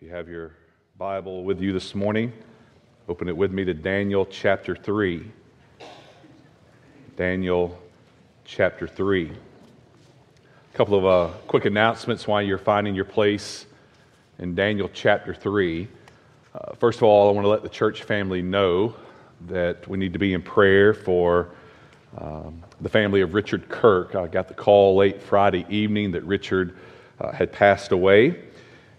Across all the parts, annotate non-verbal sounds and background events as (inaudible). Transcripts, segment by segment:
If you have your Bible with you this morning, open it with me to Daniel chapter 3. Daniel chapter 3. A couple of uh, quick announcements while you're finding your place in Daniel chapter 3. Uh, first of all, I want to let the church family know that we need to be in prayer for um, the family of Richard Kirk. I got the call late Friday evening that Richard uh, had passed away.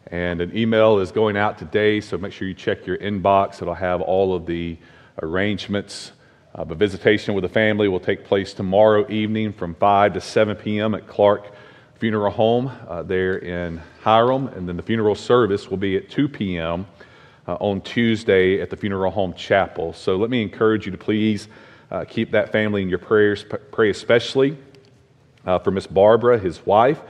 And an email is going out today, so make sure you check your inbox. It'll have all of the arrangements. Uh, visitation with the family will take place tomorrow evening from 5 to 7 p.m. at Clark Funeral Home uh, there in Hiram. And then the funeral service will be at 2 p.m. Uh, on Tuesday at the Funeral Home Chapel. So let me encourage you to please uh, keep that family in your prayers. Pray especially uh, for Miss Barbara, his wife.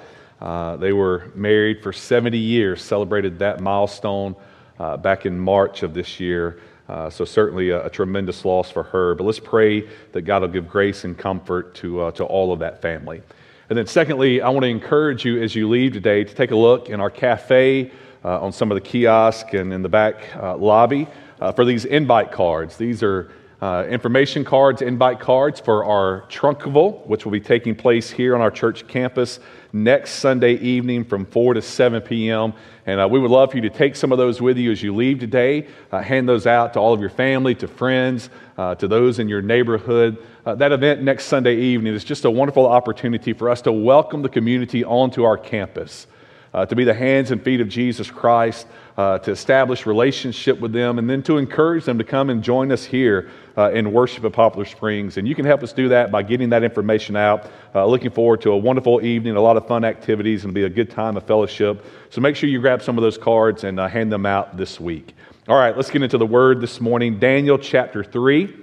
Uh, they were married for 70 years, celebrated that milestone uh, back in March of this year. Uh, so, certainly a, a, tremendous loss for her. But let's pray that God will give grace and comfort to, uh, to all of that family. And then, secondly, I want to encourage you as you leave today to take a look in our cafe uh, on some of the kiosks and in the back uh, lobby for these invite cards. These are uh, information cards, invite cards for our Trunkival, which will be taking place here on our church campus next Sunday evening from 4 to 7 p.m. And uh, we would love for you to take some of those with you as you leave today. Uh, hand those out to all of your family, to friends, uh, to those in your neighborhood. Uh, that event next Sunday evening is just a wonderful opportunity for us to welcome the community onto our campus, uh, to be the hands and feet of Jesus Christ. Uh, to establish relationship with them and then to encourage them to come and join us here uh, in worship at Poplar Springs. And you can help us do that by getting that information out. Uh, looking forward to a wonderful evening, a lot of fun activities, and be a good time of fellowship. So make sure you grab some of those cards and uh, hand them out this week. All right, let's get into the word this morning. Daniel chapter 3.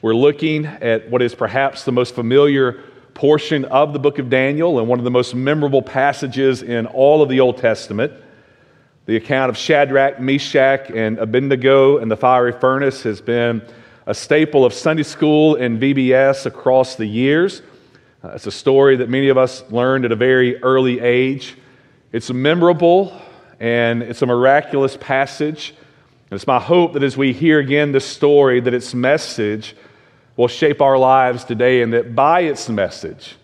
We're looking at what is perhaps the most familiar portion of the book of Daniel and one of the most memorable passages in all of the Old Testament. The account of Shadrach, Meshach, and Abednego and the fiery furnace has been a staple of Sunday school and VBS across the years. Uh, it's a story that many of us learned at a very early age. It's memorable and it's a miraculous passage. And it's my hope that as we hear again this story, that its message will shape our lives today and that by its message,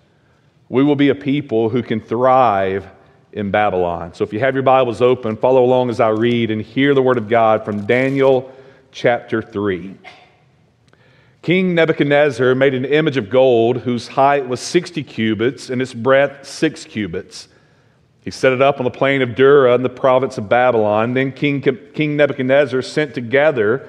we will be a people who can thrive in Babylon. So if you have your Bibles open, follow along as I read and hear the word of God from Daniel chapter 3. King Nebuchadnezzar made an image of gold whose height was 60 cubits and its breadth 6 cubits. He set it up on the plain of Dura in the province of Babylon. Then King, King Nebuchadnezzar sent together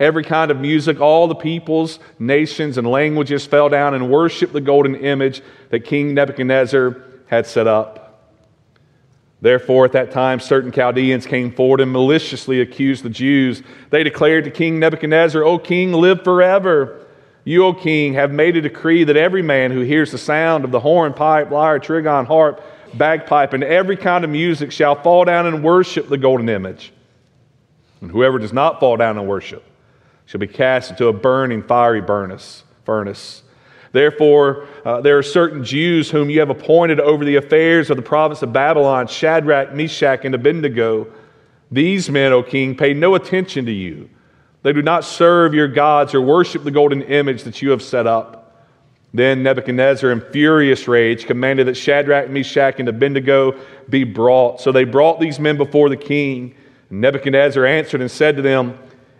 every kind of music, all the peoples, nations, and languages fell down and worshiped the golden image that King Nebuchadnezzar had set up. Therefore, at that time, certain Chaldeans came forward and maliciously accused the Jews. They declared to King Nebuchadnezzar, O king, live forever. You, O king, have made a decree that every man who hears the sound of the horn, pipe, lyre, trigon, harp, bagpipe, and every kind of music shall fall down and worship the golden image. And whoever does not fall down and worship shall be cast into a burning fiery furnace. Therefore, uh, there are certain Jews whom you have appointed over the affairs of the province of Babylon Shadrach, Meshach, and Abednego. These men, O king, pay no attention to you they do not serve your gods or worship the golden image that you have set up. Then Nebuchadnezzar, in furious rage, commanded that Shadrach, Meshach, and Abednego be brought. So they brought these men before the king. Nebuchadnezzar answered and said to them,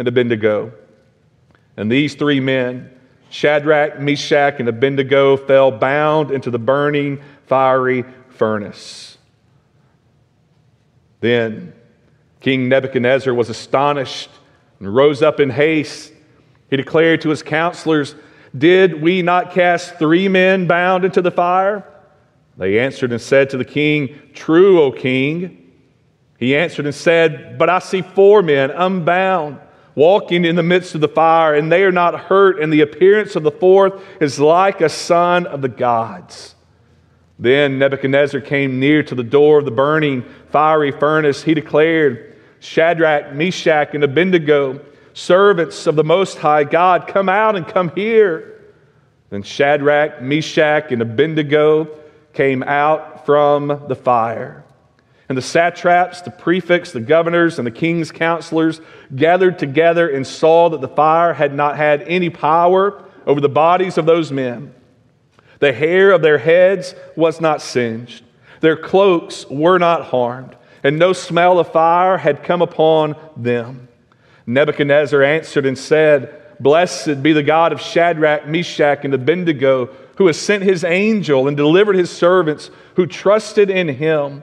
and Abednego. And these three men, Shadrach, Meshach, and Abednego, fell bound into the burning fiery furnace. Then King Nebuchadnezzar was astonished and rose up in haste. He declared to his counselors, Did we not cast three men bound into the fire? They answered and said to the king, True, O king. He answered and said, But I see four men unbound walking in the midst of the fire, and they are not hurt, and the appearance of the fourth is like a son of the gods. Then Nebuchadnezzar came near to the door of the burning fiery furnace. He declared, Shadrach, Meshach, and Abednego, servants of the Most High God, come out and come here. Then Shadrach, Meshach, and Abednego came out from the fire. And the satraps, the prefects, the governors, and the king's counselors gathered together and saw that the fire had not had any power over the bodies of those men. The hair of their heads was not singed, their cloaks were not harmed, and no smell of fire had come upon them. Nebuchadnezzar answered and said, Blessed be the God of Shadrach, Meshach, and Abednego, who has sent his angel and delivered his servants who trusted in him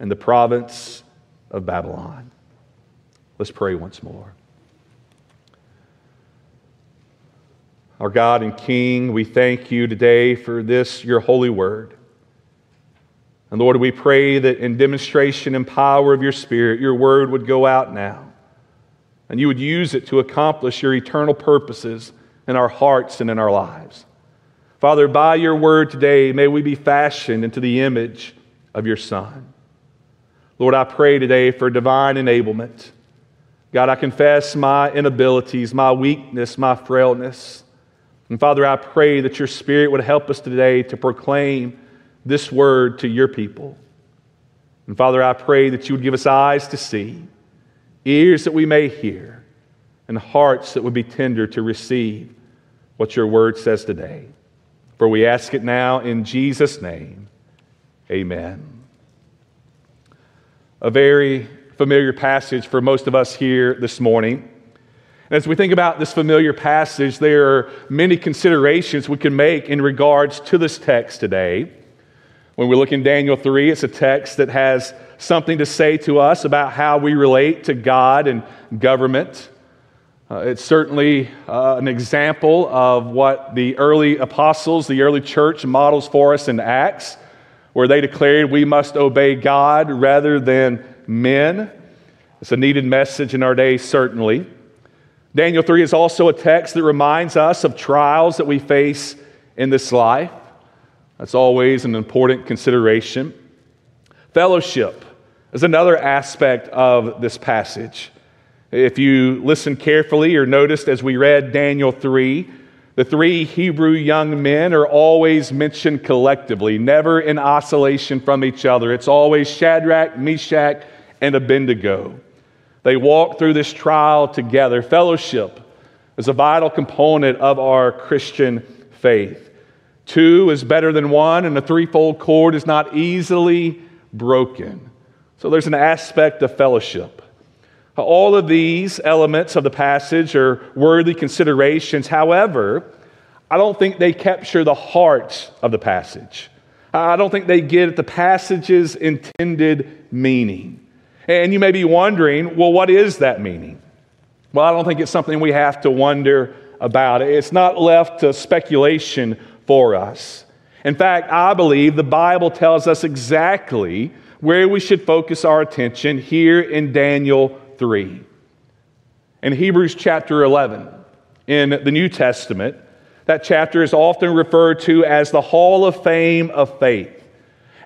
and the province of Babylon. Let's pray once more. Our God and King, we thank you today for this, your holy word. And Lord, we pray that in demonstration and power of your Spirit, your word would go out now. And you would use it to accomplish your eternal purposes in our hearts and in our lives. Father, by your word today, may we be fashioned into the image of your Son. Lord, I pray today for divine enablement. God, I confess my inabilities, my weakness, my frailness. And Father, I pray that your Spirit would help us today to proclaim this word to your people. And Father, I pray that you would give us eyes to see, ears that we may hear, and hearts that would be tender to receive what your word says today. For we ask it now in Jesus' name. Amen a very familiar passage for most of us here this morning. And as we think about this familiar passage, there are many considerations we can make in regards to this text today. When we look in Daniel 3, it's a text that has something to say to us about how we relate to God and government. Uh, it's certainly uh, an example of what the early apostles, the early church models for us in Acts where they declared we must obey God rather than men. It's a needed message in our day, certainly. Daniel 3 is also a text that reminds us of trials that we face in this life. That's always an important consideration. Fellowship is another aspect of this passage. If you listen carefully or noticed as we read Daniel 3, the three Hebrew young men are always mentioned collectively, never in isolation from each other. It's always Shadrach, Meshach, and Abednego. They walk through this trial together. Fellowship is a vital component of our Christian faith. Two is better than one, and a threefold cord is not easily broken. So there's an aspect of fellowship. All of these elements of the passage are worthy considerations. However, I don't think they capture the heart of the passage. I don't think they get at the passage's intended meaning. And you may be wondering, well, what is that meaning? Well, I don't think it's something we have to wonder about. It's not left to speculation for us. In fact, I believe the Bible tells us exactly where we should focus our attention here in Daniel 3. In Hebrews chapter 11, in the New Testament, that chapter is often referred to as the Hall of Fame of Faith.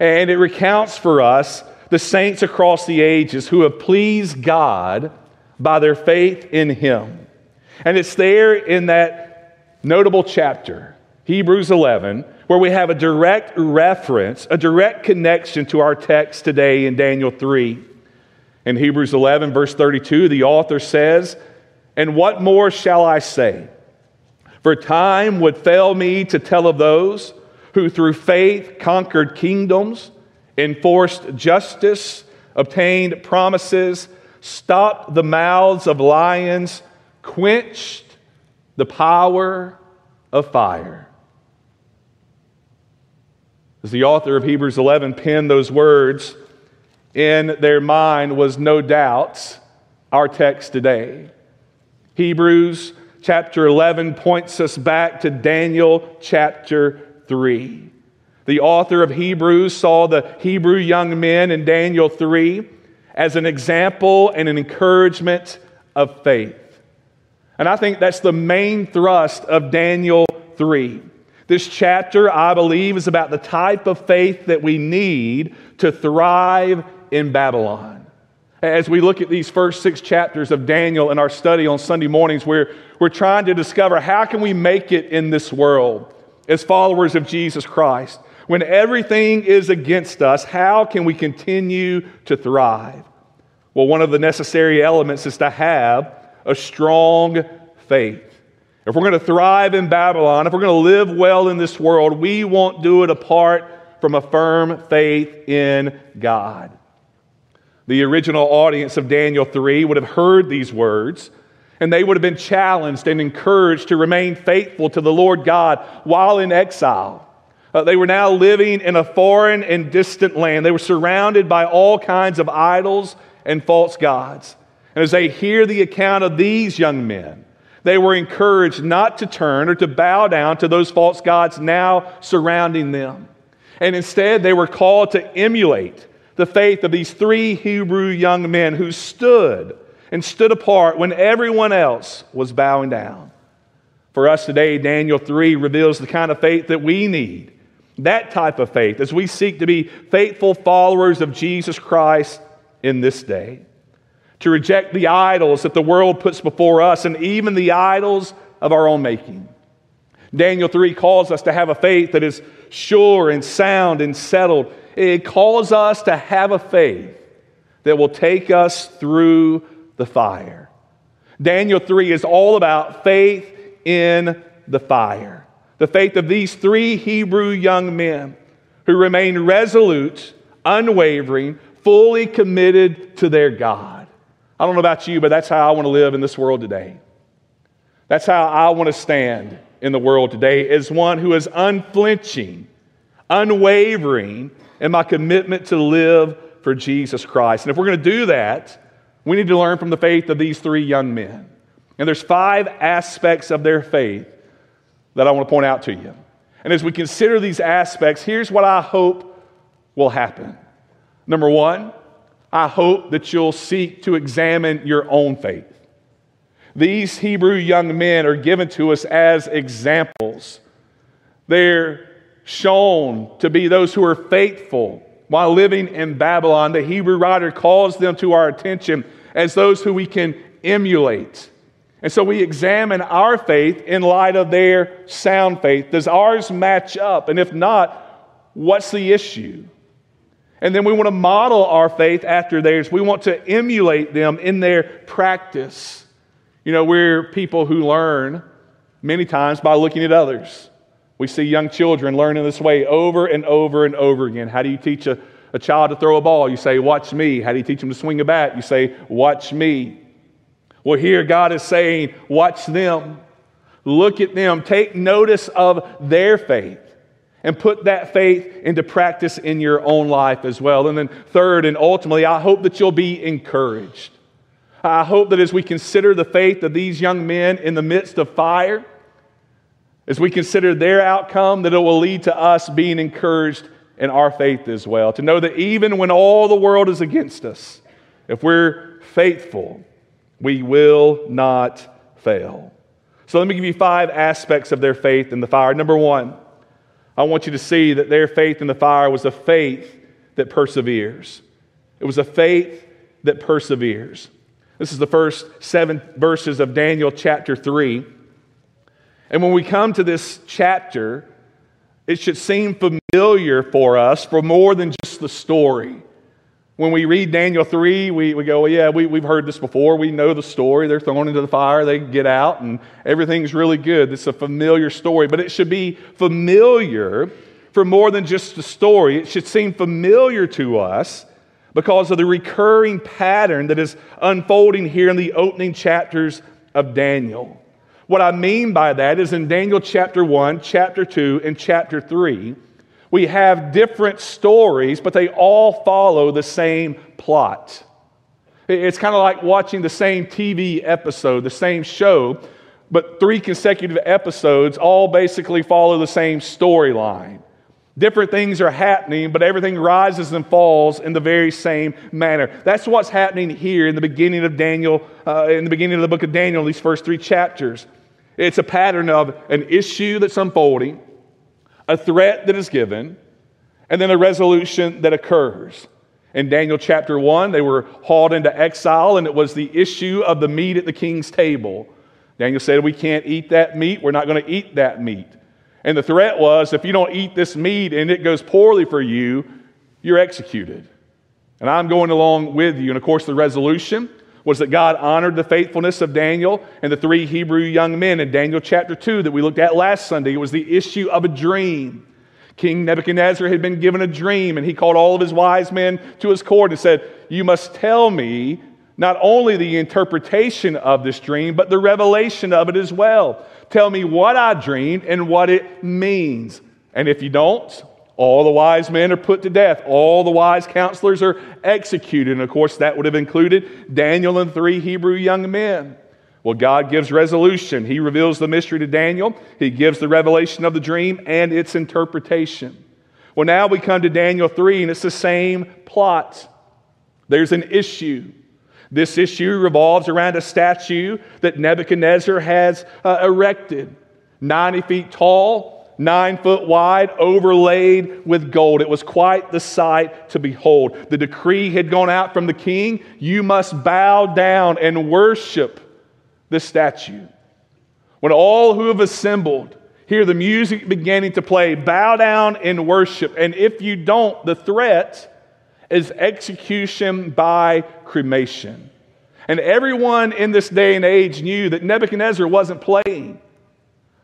And it recounts for us the saints across the ages who have pleased God by their faith in Him. And it's there in that notable chapter, Hebrews 11, where we have a direct reference, a direct connection to our text today in Daniel 3. In Hebrews 11, verse 32, the author says, And what more shall I say? For time would fail me to tell of those who through faith conquered kingdoms, enforced justice, obtained promises, stopped the mouths of lions, quenched the power of fire. As the author of Hebrews 11 penned those words, in their mind was no doubt our text today. Hebrews chapter 11 points us back to Daniel chapter 3. The author of Hebrews saw the Hebrew young men in Daniel 3 as an example and an encouragement of faith. And I think that's the main thrust of Daniel 3. This chapter, I believe, is about the type of faith that we need to thrive in Babylon. As we look at these first six chapters of Daniel in our study on Sunday mornings, we're, we're trying to discover how can we make it in this world as followers of Jesus Christ. When everything is against us, how can we continue to thrive? Well, one of the necessary elements is to have a strong faith. If we're going to thrive in Babylon, if we're going to live well in this world, we won't do it apart from a firm faith in God. The original audience of Daniel 3 would have heard these words, and they would have been challenged and encouraged to remain faithful to the Lord God while in exile. Uh, they were now living in a foreign and distant land. They were surrounded by all kinds of idols and false gods. And as they hear the account of these young men, they were encouraged not to turn or to bow down to those false gods now surrounding them. And instead, they were called to emulate the faith of these three Hebrew young men who stood and stood apart when everyone else was bowing down. For us today, Daniel 3 reveals the kind of faith that we need. That type of faith as we seek to be faithful followers of Jesus Christ in this day. To reject the idols that the world puts before us and even the idols of our own making. Daniel 3 calls us to have a faith that is sure and sound and settled it calls us to have a faith that will take us through the fire. Daniel 3 is all about faith in the fire. The faith of these three Hebrew young men who remain resolute, unwavering, fully committed to their God. I don't know about you, but that's how I want to live in this world today. That's how I want to stand in the world today as one who is unflinching, unwavering and my commitment to live for Jesus Christ. And if we're going to do that, we need to learn from the faith of these three young men. And there's five aspects of their faith that I want to point out to you. And as we consider these aspects, here's what I hope will happen. Number one, I hope that you'll seek to examine your own faith. These Hebrew young men are given to us as examples. They're shown to be those who are faithful while living in Babylon, the Hebrew writer calls them to our attention as those who we can emulate. And so we examine our faith in light of their sound faith. Does ours match up? And if not, what's the issue? And then we want to model our faith after theirs. We want to emulate them in their practice. You know, we're people who learn many times by looking at others. We see young children learning this way over and over and over again. How do you teach a, a child to throw a ball? You say, Watch me. How do you teach them to swing a bat? You say, Watch me. Well, here God is saying, Watch them. Look at them. Take notice of their faith and put that faith into practice in your own life as well. And then, third and ultimately, I hope that you'll be encouraged. I hope that as we consider the faith of these young men in the midst of fire, as we consider their outcome, that it will lead to us being encouraged in our faith as well. To know that even when all the world is against us, if we're faithful, we will not fail. So let me give you five aspects of their faith in the fire. Number one, I want you to see that their faith in the fire was a faith that perseveres. It was a faith that perseveres. This is the first seven verses of Daniel chapter 3. And when we come to this chapter, it should seem familiar for us for more than just the story. When we read Daniel 3, we, we go, well, yeah, we, we've heard this before. We know the story. They're thrown into the fire, they get out, and everything's really good. It's a familiar story, but it should be familiar for more than just the story. It should seem familiar to us because of the recurring pattern that is unfolding here in the opening chapters of Daniel. What I mean by that is in Daniel chapter 1, chapter 2, and chapter 3, we have different stories, but they all follow the same plot. It's kind of like watching the same TV episode, the same show, but three consecutive episodes all basically follow the same storyline. Different things are happening, but everything rises and falls in the very same manner. That's what's happening here in the beginning of Daniel, uh, in the beginning of the book of Daniel, these first three chapters. It's a pattern of an issue that's unfolding, a threat that is given, and then a resolution that occurs. In Daniel chapter 1, they were hauled into exile, and it was the issue of the meat at the king's table. Daniel said, We can't eat that meat. We're not going to eat that meat. And the threat was if you don't eat this meat and it goes poorly for you, you're executed. And I'm going along with you. And of course, the resolution was that God honored the faithfulness of Daniel and the three Hebrew young men in Daniel chapter 2 that we looked at last Sunday. It was the issue of a dream. King Nebuchadnezzar had been given a dream, and he called all of his wise men to his court and said, You must tell me not only the interpretation of this dream, but the revelation of it as well. Tell me what I dreamed and what it means. And if you don't, all the wise men are put to death. All the wise counselors are executed. And of course, that would have included Daniel and three Hebrew young men. Well, God gives resolution. He reveals the mystery to Daniel, He gives the revelation of the dream and its interpretation. Well, now we come to Daniel 3, and it's the same plot. There's an issue. This issue revolves around a statue that Nebuchadnezzar has uh, erected, 90 feet tall, nine foot wide, overlaid with gold. It was quite the sight to behold. The decree had gone out from the king you must bow down and worship the statue. When all who have assembled hear the music beginning to play, bow down and worship. And if you don't, the threat is execution by cremation. And everyone in this day and age knew that Nebuchadnezzar wasn't playing.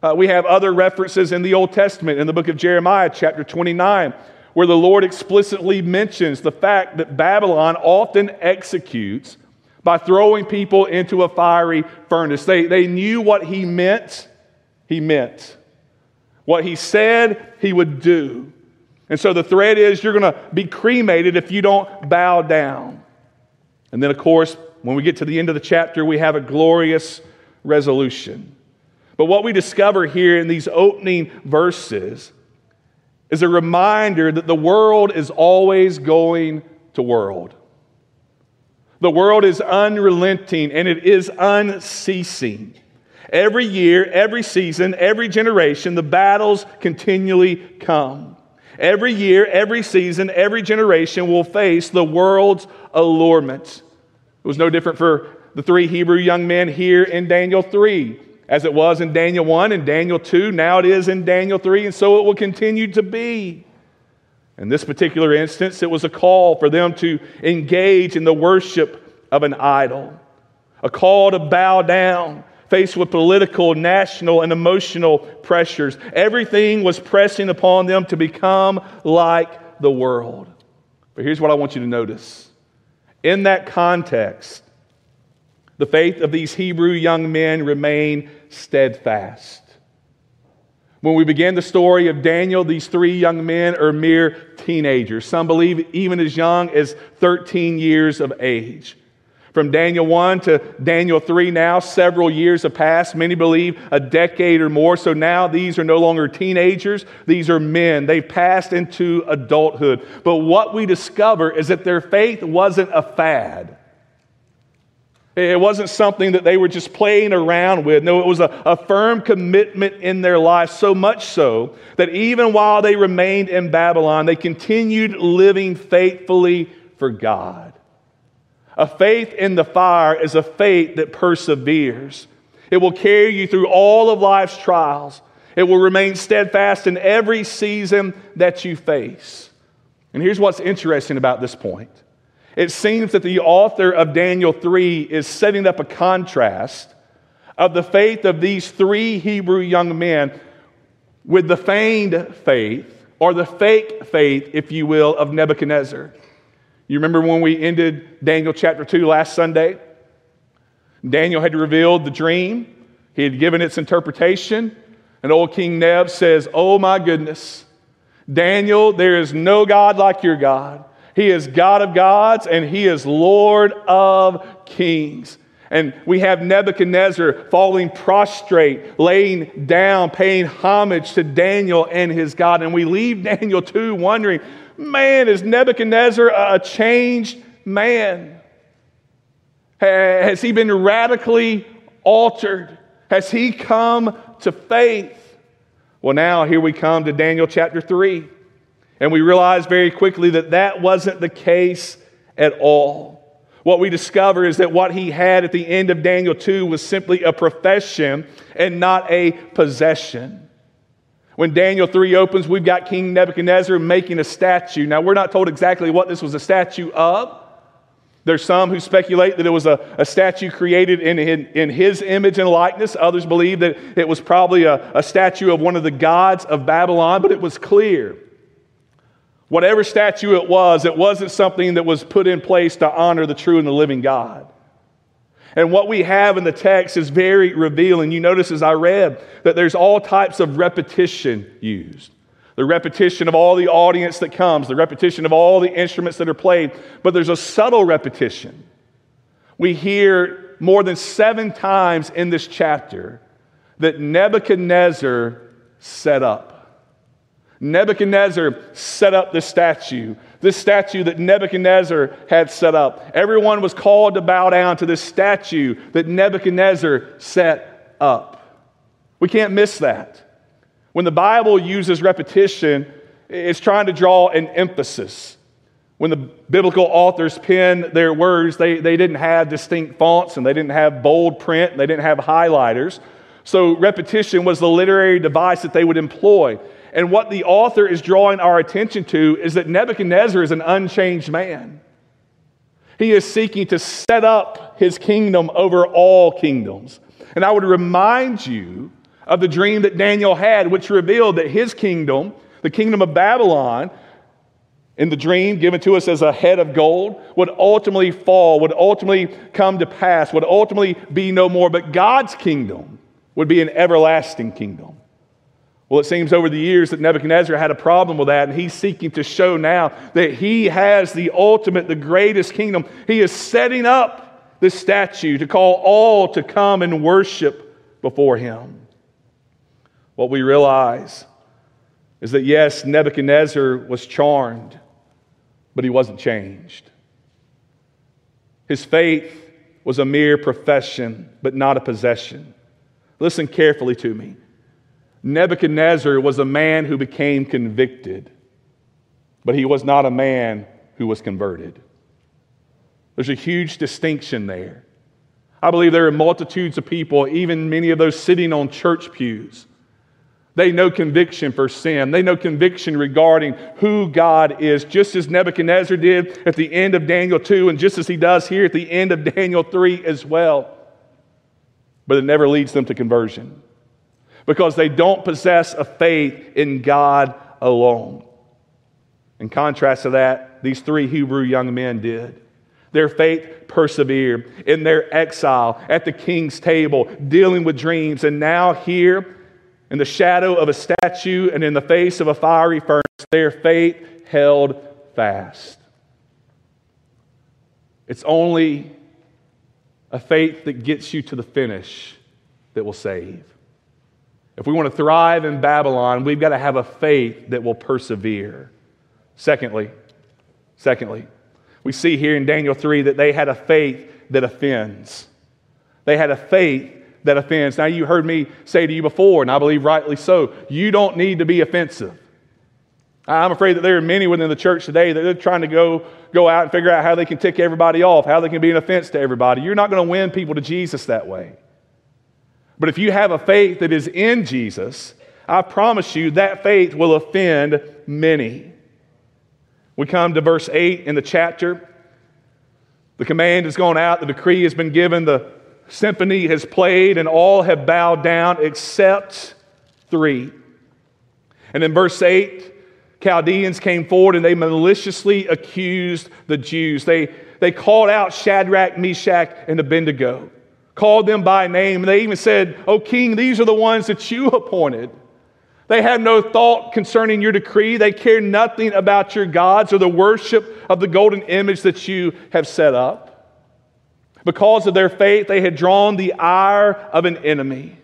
Uh, we have other references in the Old Testament, in the book of Jeremiah, chapter 29, where the Lord explicitly mentions the fact that Babylon often executes by throwing people into a fiery furnace. They, they knew what he meant, he meant. What he said, he would do. And so the threat is you're going to be cremated if you don't bow down. And then, of course, when we get to the end of the chapter, we have a glorious resolution. But what we discover here in these opening verses is a reminder that the world is always going to world. The world is unrelenting and it is unceasing. Every year, every season, every generation, the battles continually come. Every year, every season, every generation will face the world's allurements. It was no different for the three Hebrew young men here in Daniel 3, as it was in Daniel 1 and Daniel 2. Now it is in Daniel 3, and so it will continue to be. In this particular instance, it was a call for them to engage in the worship of an idol, a call to bow down, faced with political, national, and emotional pressures. Everything was pressing upon them to become like the world. But here's what I want you to notice in that context, the faith of these Hebrew young men remained steadfast. When we begin the story of Daniel, these three young men are mere teenagers. Some believe even as young as 13 years of age. From Daniel 1 to Daniel 3 now, several years have passed. Many believe a decade or more. So now these are no longer teenagers, these are men. They've passed into adulthood. But what we discover is that their faith wasn't a fad. It wasn't something that they were just playing around with. No, it was a, a, firm commitment in their life, so much so that even while they remained in Babylon, they continued living faithfully for God. A faith in the fire is a faith that perseveres. It will carry you through all of life's trials. It will remain steadfast in every season that you face. And here's what's interesting about this point it seems that the author of Daniel 3 is setting up a contrast of the faith of these three Hebrew young men with the feigned faith, or the fake faith, if you will, of Nebuchadnezzar. You remember when we ended Daniel chapter 2 last Sunday? Daniel had revealed the dream, he had given its interpretation, and old King Neb says, Oh my goodness, Daniel, there is no God like your God. He is God of gods and he is Lord of kings. And we have Nebuchadnezzar falling prostrate, laying down, paying homage to Daniel and his God. And we leave Daniel 2 wondering, man, is Nebuchadnezzar a changed man? Has he been radically altered? Has he come to faith? Well, now here we come to Daniel chapter 3. And we realize very quickly that that wasn't the case at all. What we discover is that what he had at the end of Daniel 2 was simply a profession and not a possession. When Daniel 3 opens, we've got King Nebuchadnezzar making a statue. Now, we're not told exactly what this was a statue of. There's some who speculate that it was a, a statue created in, in, in, his image and likeness. Others believe that it was probably a, a statue of one of the gods of Babylon, but it was clear Whatever statue it was, it wasn't something that was put in place to honor the true and the living God. And what we have in the text is very revealing. You notice as I read that there's all types of repetition used. The repetition of all the audience that comes, the repetition of all the instruments that are played, but there's a subtle repetition. We hear more than seven times in this chapter that Nebuchadnezzar set up. Nebuchadnezzar set up the statue, this statue that Nebuchadnezzar had set up. Everyone was called to bow down to this statue that Nebuchadnezzar set up. We can't miss that. When the Bible uses repetition, it's trying to draw an emphasis. When the biblical authors pen their words, they, they didn't have distinct fonts and they didn't have bold print and they didn't have highlighters. So repetition was the literary device that they would employ. And what the author is drawing our attention to is that Nebuchadnezzar is an unchanged man. He is seeking to set up his kingdom over all kingdoms. And I would remind you of the dream that Daniel had, which revealed that his kingdom, the kingdom of Babylon, in the dream given to us as a head of gold, would ultimately fall, would ultimately come to pass, would ultimately be no more. But God's kingdom would be an everlasting kingdom. Well, it seems over the years that Nebuchadnezzar had a problem with that, and he's seeking to show now that he has the ultimate, the greatest kingdom. He is setting up this statue to call all to come and worship before him. What we realize is that, yes, Nebuchadnezzar was charmed, but he wasn't changed. His faith was a mere profession, but not a possession. Listen carefully to me. Nebuchadnezzar was a man who became convicted, but he was not a man who was converted. There's a huge distinction there. I believe there are multitudes of people, even many of those sitting on church pews. They know conviction for sin. They know conviction regarding who God is, just as Nebuchadnezzar did at the end of Daniel 2, and just as he does here at the end of Daniel 3 as well. But it never leads them to conversion because they don't possess a faith in God alone. In contrast to that, these three Hebrew young men did. Their faith persevered in their exile at the king's table, dealing with dreams. And now, here in the shadow of a statue and in the face of a fiery furnace, their faith held fast. It's only a faith that gets you to the finish that will save. If we want to thrive in Babylon, we've got to have a faith that will persevere. Secondly, secondly, we see here in Daniel 3 that they had a faith that offends. They had a faith that offends. Now, you heard me say to you before, and I believe rightly so, you don't need to be offensive. I'm afraid that there are many within the church today that they're trying to go, go out and figure out how they can tick everybody off, how they can be an offense to everybody. You're not going to win people to Jesus that way. But if you have a faith that is in Jesus, I promise you that faith will offend many. We come to verse 8 in the chapter. The command has gone out, the decree has been given, the symphony has played, and all have bowed down except three. And in verse 8, Chaldeans came forward and they maliciously accused the Jews. They, they called out Shadrach, Meshach, and Abednego, called them by name. They even said, O king, these are the ones that you appointed. They have no thought concerning your decree. They care nothing about your gods or the worship of the golden image that you have set up. Because of their faith, they had drawn the ire of an enemy.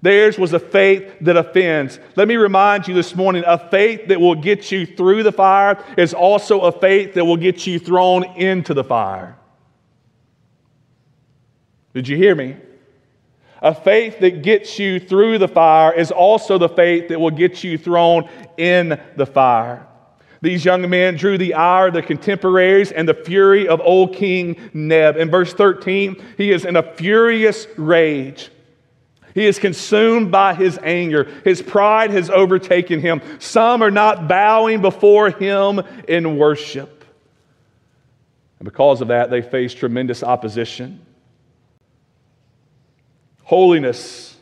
Theirs was a faith that offends. Let me remind you this morning a faith that will get you through the fire is also a faith that will get you thrown into the fire. Did you hear me? A faith that gets you through the fire is also the faith that will get you thrown in the fire. These young men drew the ire of their contemporaries and the fury of old King Neb. In verse 13, he is in a furious rage. He is consumed by his anger. His pride has overtaken him. Some are not bowing before him in worship. And because of that, they face tremendous opposition. Holiness.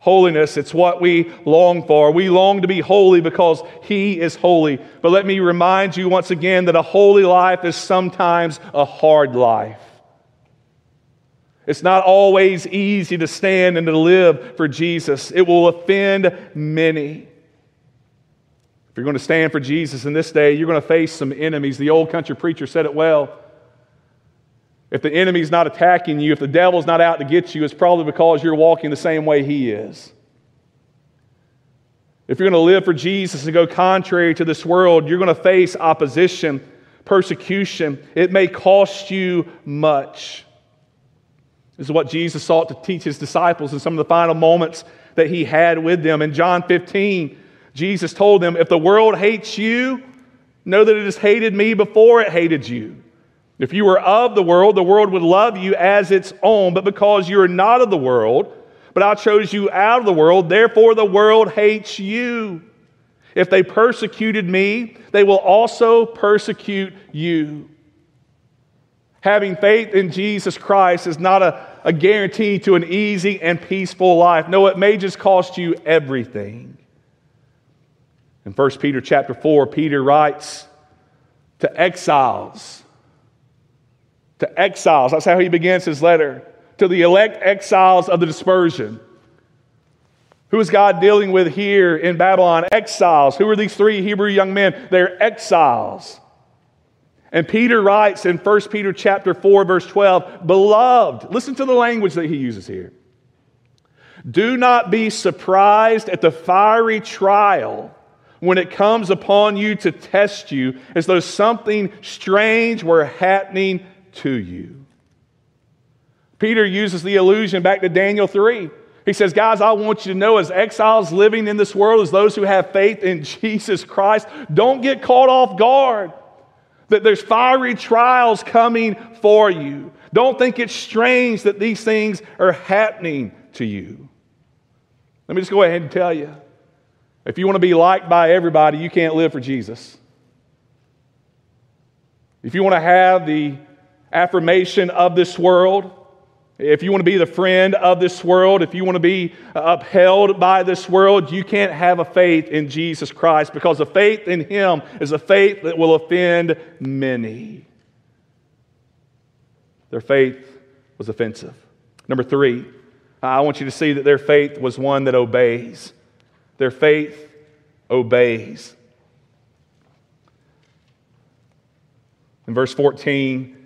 Holiness, it's what we long for. We long to be holy because He is holy. But let me remind you once again that a holy life is sometimes a hard life. It's not always easy to stand and to live for Jesus, it will offend many. If you're going to stand for Jesus in this day, you're going to face some enemies. The old country preacher said it well. If the enemy's not attacking you, if the devil's not out to get you, it's probably because you're walking the same way he is. If you're going to live for Jesus and go contrary to this world, you're going to face opposition, persecution. It may cost you much. This is what Jesus sought to teach his disciples in some of the final moments that he had with them. In John 15, Jesus told them, If the world hates you, know that it has hated me before it hated you. If you were of the world, the world would love you as its own, but because you are not of the world, but I chose you out of the world, therefore the world hates you. If they persecuted me, they will also persecute you. Having faith in Jesus Christ is not a, a guarantee to an easy and peaceful life. No, it may just cost you everything. In 1 Peter chapter 4, Peter writes to exiles to exiles. That's how he begins his letter. To the elect exiles of the dispersion. Who is God dealing with here in Babylon? Exiles. Who are these three Hebrew young men? They're exiles. And Peter writes in 1 Peter chapter 4 verse 12, "Beloved, listen to the language that he uses here. Do not be surprised at the fiery trial when it comes upon you to test you as though something strange were happening to you. Peter uses the allusion back to Daniel 3. He says, Guys, I want you to know as exiles living in this world, as those who have faith in Jesus Christ, don't get caught off guard. That there's fiery trials coming for you. Don't think it's strange that these things are happening to you. Let me just go ahead and tell you if you want to be liked by everybody, you can't live for Jesus. If you want to have the affirmation of this world, if you want to be the friend of this world, if you want to be uh, upheld by this world, you can't have a faith in Jesus Christ because a faith in Him is a faith that will offend many. Their faith was offensive. Number three, I want you to see that their faith was one that obeys. Their faith obeys. In verse 14,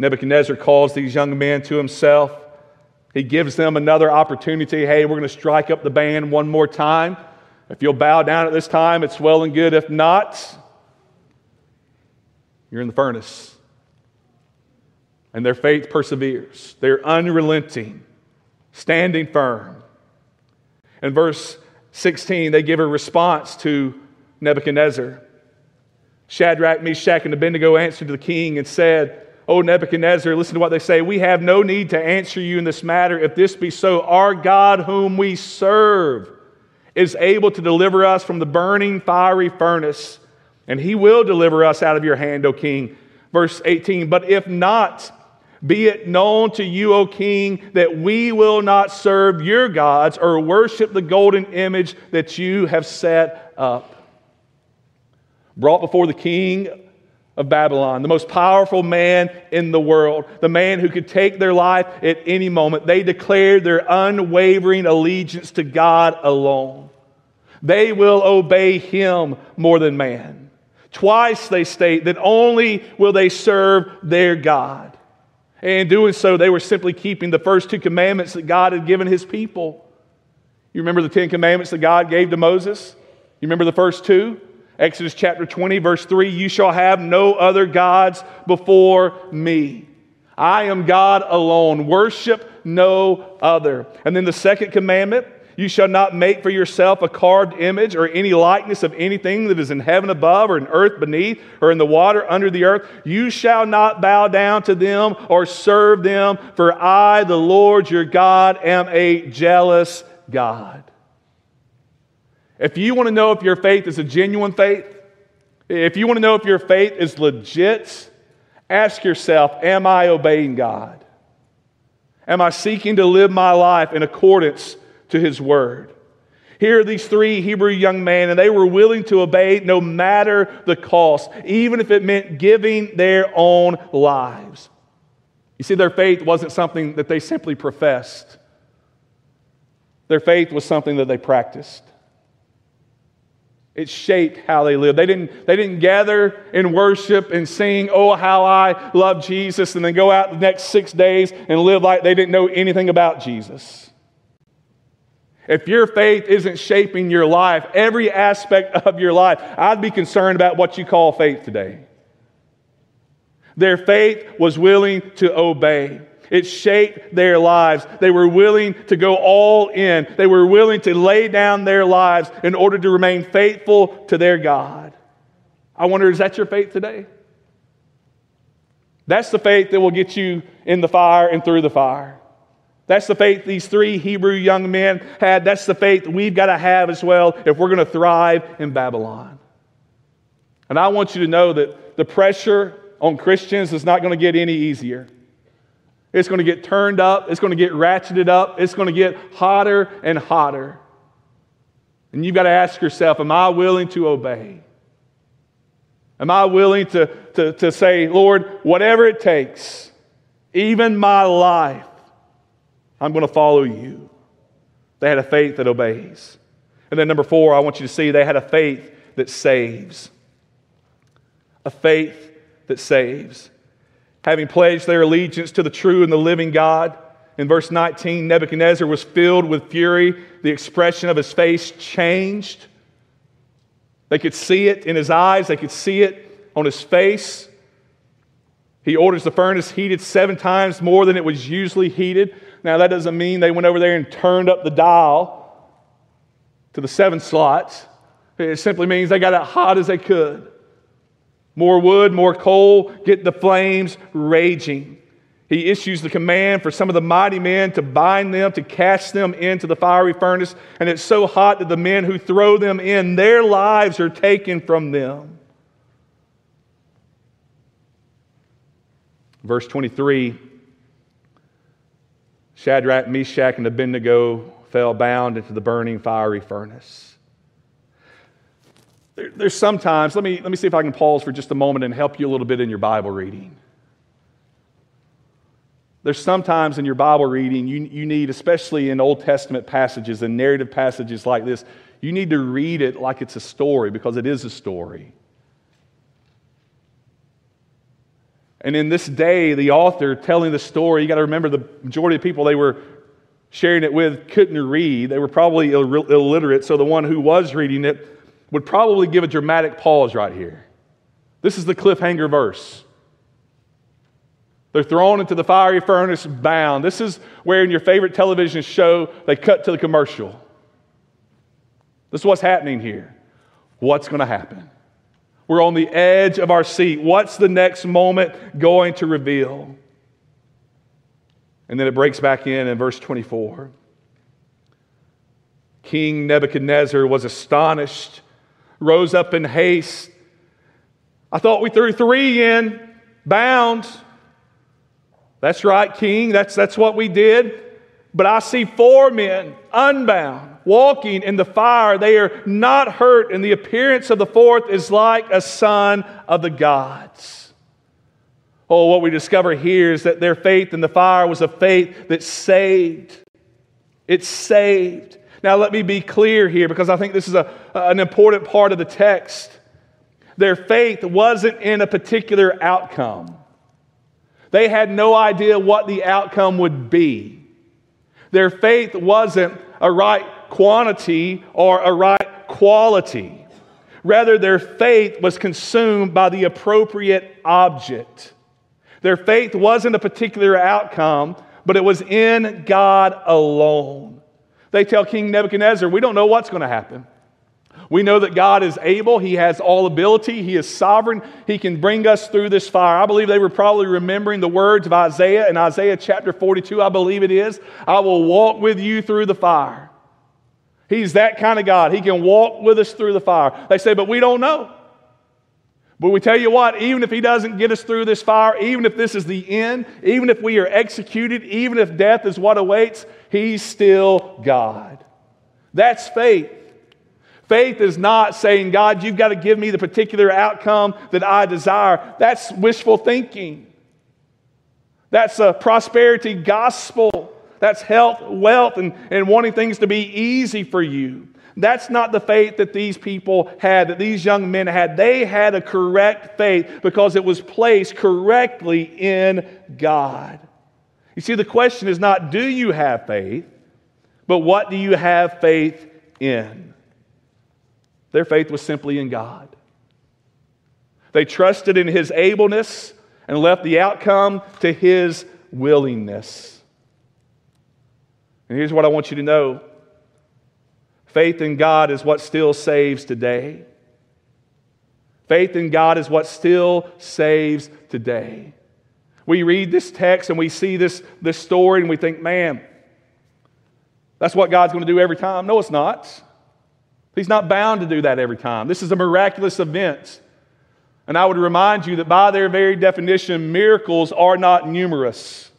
Nebuchadnezzar calls these young men to himself. He gives them another opportunity. Hey, we're going to strike up the band one more time. If you'll bow down at this time, it's well and good. If not, you're in the furnace. And their faith perseveres. They're unrelenting, standing firm. In verse 16, they give a response to Nebuchadnezzar. Shadrach, Meshach, and Abednego answered to the king and said, O Nebuchadnezzar, listen to what they say. We have no need to answer you in this matter. If this be so, our God, whom we serve, is able to deliver us from the burning fiery furnace, and he will deliver us out of your hand, O king. Verse 18, but if not, be it known to you, O king, that we will not serve your gods or worship the golden image that you have set up brought before the king of Babylon, the most powerful man in the world, the man who could take their life at any moment. They declared their unwavering allegiance to God alone. They will obey him more than man. Twice they state that only will they serve their God. And in doing so, they were simply keeping the first two commandments that God had given his people. You remember the Ten Commandments that God gave to Moses? You remember the first two? Exodus chapter 20, verse 3 You shall have no other gods before me. I am God alone. Worship no other. And then the second commandment you shall not make for yourself a carved image or any likeness of anything that is in heaven above or in earth beneath or in the water under the earth. You shall not bow down to them or serve them, for I, the Lord your God, am a jealous God. If you want to know if your faith is a genuine faith, if you want to know if your faith is legit, ask yourself Am I obeying God? Am I seeking to live my life in accordance to His Word? Here are these three Hebrew young men, and they were willing to obey no matter the cost, even if it meant giving their own lives. You see, their faith wasn't something that they simply professed, their faith was something that they practiced. It shaped how they lived. They didn't, they didn't gather and worship and sing, Oh, how I love Jesus, and then go out the next six days and live like they didn't know anything about Jesus. If your faith isn't shaping your life, every aspect of your life, I'd be concerned about what you call faith today. Their faith was willing to obey. It shaped their lives. They were willing to go all in. They were willing to lay down their lives in order to remain faithful to their God. I wonder, is that your faith today? That's the faith that will get you in the fire and through the fire. That's the faith these three Hebrew young men had. That's the faith we've got to have as well if we're going to thrive in Babylon. And I want you to know that the pressure on Christians is not going to get any easier. It's going to get turned up. It's going to get ratcheted up. It's going to get hotter and hotter. And you've got to ask yourself Am I willing to obey? Am I willing to, to, to say, Lord, whatever it takes, even my life, I'm going to follow you? They had a faith that obeys. And then, number four, I want you to see they had a faith that saves. A faith that saves having pledged their allegiance to the true and the living God. In verse 19, Nebuchadnezzar was filled with fury. The expression of his face changed. They could see it in his eyes, they could see it on his face. He orders the furnace heated seven times more than it was usually heated. Now, that doesn't mean they went over there and turned up the dial to the seven slots. It simply means they got it hot as they could. More wood, more coal, get the flames raging. He issues the command for some of the mighty men to bind them, to cast them into the fiery furnace. And it's so hot that the men who throw them in, their lives are taken from them. Verse 23 Shadrach, Meshach, and Abednego fell bound into the burning fiery furnace. There, there's sometimes, let me, let me see if I can pause for just a moment and help you a little bit in your Bible reading. There's sometimes in your Bible reading, you, you need, especially in Old Testament passages and narrative passages like this, you need to read it like it's a story because it is a story. And in this day, the author telling the story, you got to remember the majority of people they were sharing it with couldn't read. They were probably Ill- illiterate, so the one who was reading it would probably give a dramatic pause right here. This is the cliffhanger verse. They're thrown into the fiery furnace bound. This is where, in your favorite television show, they cut to the commercial. This is what's happening here. What's going to happen? We're on the edge of our seat. What's the next moment going to reveal? And then it breaks back in in verse 24. King Nebuchadnezzar was astonished, rose up in haste. I thought we threw three in, bound. That's right, King. That's, that's what we did. But I see four men unbound, walking in the fire. They are not hurt, and the appearance of the fourth is like a son of the gods. Oh, what we discover here is that their faith in the fire was a faith that saved. It saved. Now, let me be clear here because I think this is a, an important part of the text. Their faith wasn't in a particular outcome. They had no idea what the outcome would be. Their faith wasn't a right quantity or a right quality. Rather, their faith was consumed by the appropriate object. Their faith wasn't a particular outcome, but it was in God alone. They tell King Nebuchadnezzar, We don't know what's going to happen. We know that God is able, He has all ability, He is sovereign, He can bring us through this fire. I believe they were probably remembering the words of Isaiah in Isaiah chapter 42, I believe it is. I will walk with you through the fire. He's that kind of God. He can walk with us through the fire. They say, but we don't know. But we tell you what, even if He doesn't get us through this fire, even if this is the end, even if we are executed, even if death is what awaits, He's still God. That's faith. Faith is not saying, God, you've got to give me the particular outcome that I desire. That's wishful thinking. That's a prosperity gospel. That's health, wealth, and, and wanting things to be easy for you. That's not the faith that these people had, that these young men had. They had a correct faith because it was placed correctly in God. You see, the question is not do you have faith, but what do you have faith in? Their faith was simply in God. They trusted in His ableness and left the outcome to His willingness. And here's what I want you to know faith in God is what still saves today. Faith in God is what still saves today. We read this text and we see this, this story and we think, man, that's what God's going to do every time. No, it's not. He's not bound to do that every time. This is a miraculous event. And I would remind you that by their very definition, miracles are not numerous.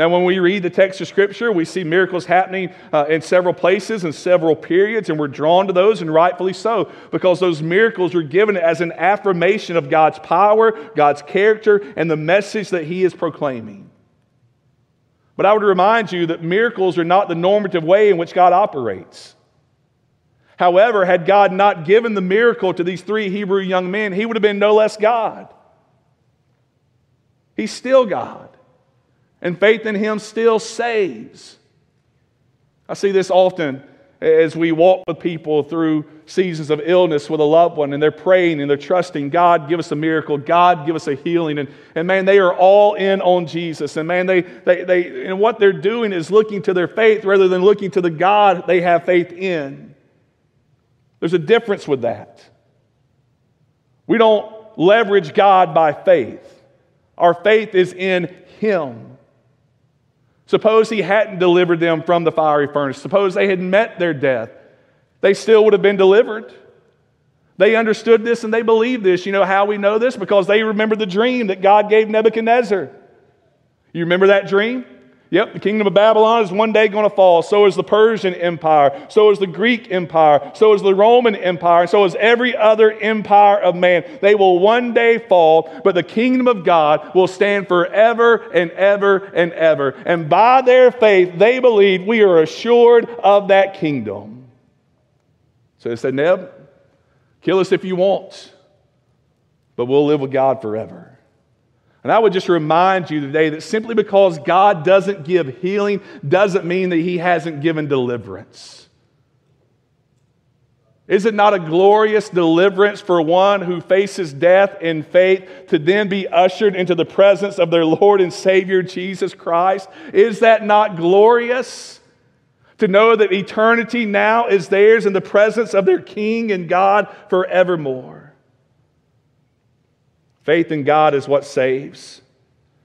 Now, when we read the text of Scripture, we see miracles happening uh, in several places and several periods, and we're drawn to those, and rightfully so, because those miracles are given as an affirmation of God's power, God's character, and the message that He is proclaiming. But I would remind you that miracles are not the normative way in which God operates. However, had God not given the miracle to these three Hebrew young men, he would have been no less God. He's still God. And faith in him still saves. I see this often as we walk with people through seasons of illness with a loved one and they're praying and they're trusting God, give us a miracle, God, give us a healing. And, and man, they are all in on Jesus. And man, they, they, they, and what they're doing is looking to their faith rather than looking to the God they have faith in. There's a difference with that. We don't leverage God by faith, our faith is in Him. Suppose he hadn't delivered them from the fiery furnace. Suppose they had met their death. They still would have been delivered. They understood this and they believed this. You know how we know this? Because they remember the dream that God gave Nebuchadnezzar. You remember that dream? Yep, the kingdom of Babylon is one day going to fall. So is the Persian Empire. So is the Greek Empire. So is the Roman Empire. So is every other empire of man. They will one day fall, but the kingdom of God will stand forever and ever and ever. And by their faith, they believe we are assured of that kingdom. So they said, Neb, kill us if you want, but we'll live with God forever. And I would just remind you today that simply because God doesn't give healing doesn't mean that He hasn't given deliverance. Is it not a glorious deliverance for one who faces death in faith to then be ushered into the presence of their Lord and Savior Jesus Christ? Is that not glorious? To know that eternity now is theirs in the presence of their King and God forevermore. Faith in God is what saves.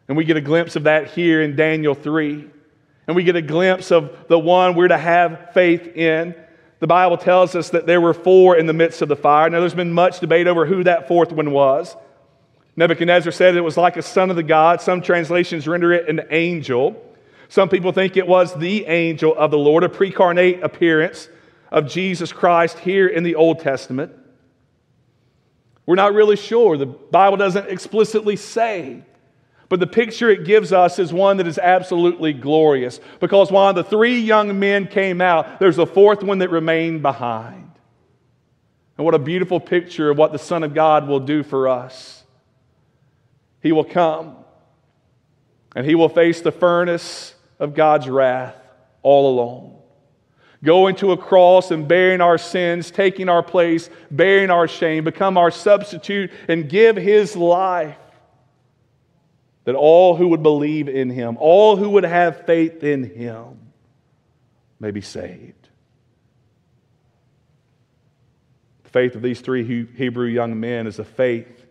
And we get a glimpse of that here in Daniel 3. And we get a glimpse of the one we're to have faith in. The Bible tells us that there were four in the midst of the fire. Now, there's been much debate over who that fourth one was. Nebuchadnezzar said it was like a son of the God. Some translations render it an angel. Some people think it was the angel of the Lord, a precarnate appearance of Jesus Christ here in the Old Testament. We're not really sure. The Bible doesn't explicitly say. But the picture it gives us is one that is absolutely glorious because while the three young men came out, there's a fourth one that remained behind. And what a beautiful picture of what the Son of God will do for us. He will come and he will face the furnace of God's wrath all alone going to a cross and bearing our sins, taking our place, bearing our shame, become our substitute, and give his life. That all who would believe in him, all who would have faith in him, may be saved. The faith of these three Hebrew young men is a faith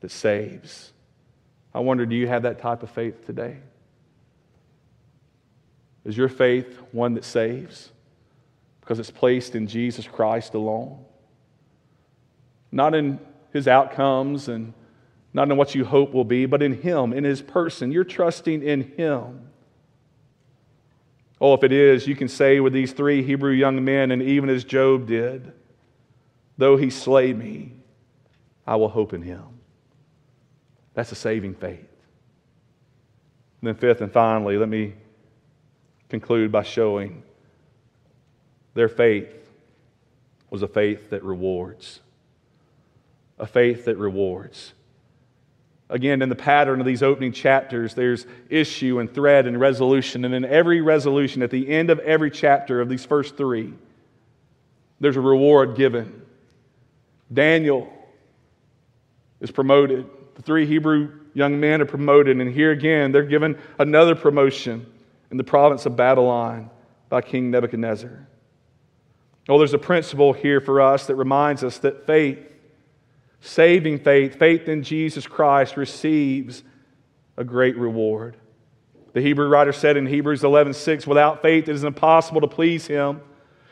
that saves. I wonder, do you have that type of faith today? Is your faith one that saves? Because it's placed in Jesus Christ alone. Not in his outcomes and not in what you hope will be, but in him, in his person. You're trusting in him. Oh, if it is, you can say with these three Hebrew young men, and even as Job did, though he slay me, I will hope in him. That's a saving faith. And then, fifth and finally, let me conclude by showing their faith was a faith that rewards. A faith that rewards. Again, in the pattern of these opening chapters, there's issue and thread and resolution. And in every resolution, at the end of every chapter of these first three, there's a reward given. Daniel is promoted. The three Hebrew young men are promoted. And here again, they're given another promotion in the province of Babylon by King Nebuchadnezzar. Oh, there's a principle here for us that reminds us that faith, saving faith, faith in Jesus Christ, receives a great reward. The Hebrew writer said in Hebrews 11:6, "Without faith it is impossible to please him,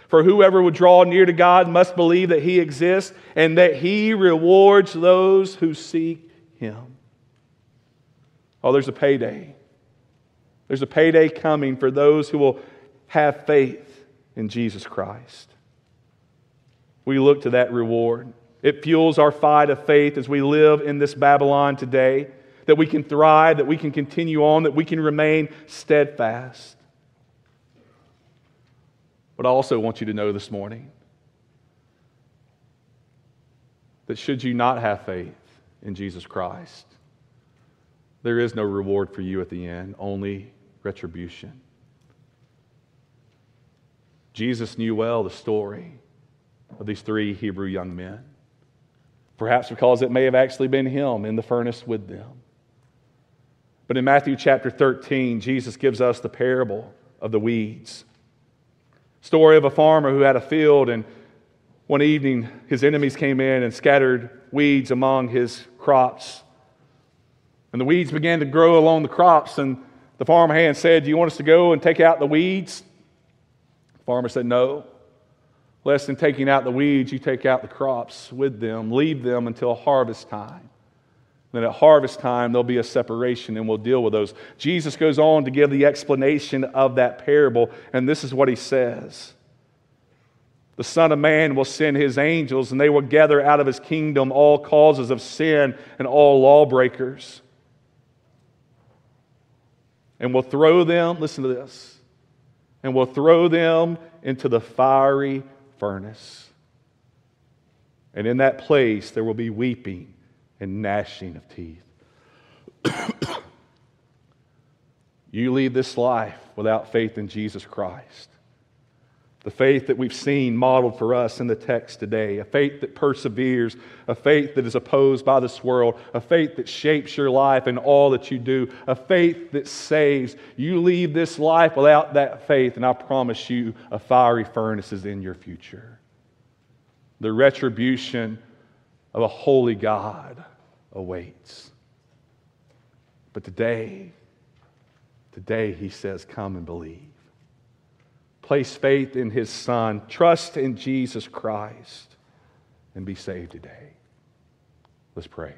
for whoever would draw near to God must believe that he exists and that he rewards those who seek him." Oh, there's a payday. There's a payday coming for those who will have faith in Jesus Christ we look to that reward. It fuels our fight of faith as we live in this Babylon today, that we can thrive, that we can continue on, that we can remain steadfast. But I also want you to know this morning that should you not have faith in Jesus Christ, there is no reward for you at the end, only retribution. Jesus knew well the story of these three Hebrew young men. Perhaps because it may have actually been him in the furnace with them. But in Matthew chapter 13, Jesus gives us the parable of the weeds. Story of a farmer who had a field, and one evening his enemies came in and scattered weeds among his crops. And the weeds began to grow along the crops, and the farmer hand said, Do you want us to go and take out the weeds? The farmer said, No. Less than taking out the weeds, you take out the crops with them, leave them until harvest time. Then at harvest time, there'll be a separation and we'll deal with those. Jesus goes on to give the explanation of that parable, and this is what he says The Son of Man will send his angels, and they will gather out of his kingdom all causes of sin and all lawbreakers. And will throw them, listen to this, and will throw them into the fiery furnace. And in that place, there will be weeping and gnashing of teeth. (coughs) you leave this life without faith in Jesus Christ. The faith that we've seen modeled for us in the text today, a faith that perseveres, a faith that is opposed by this world, a faith that shapes your life and all that you do, a faith that saves. You leave this life without that faith, and I promise you, a fiery furnace is in your future. The retribution of a holy God awaits. But today, today he says, Come and believe. Place faith in his Son, trust in Jesus Christ, and be saved today. Let's pray.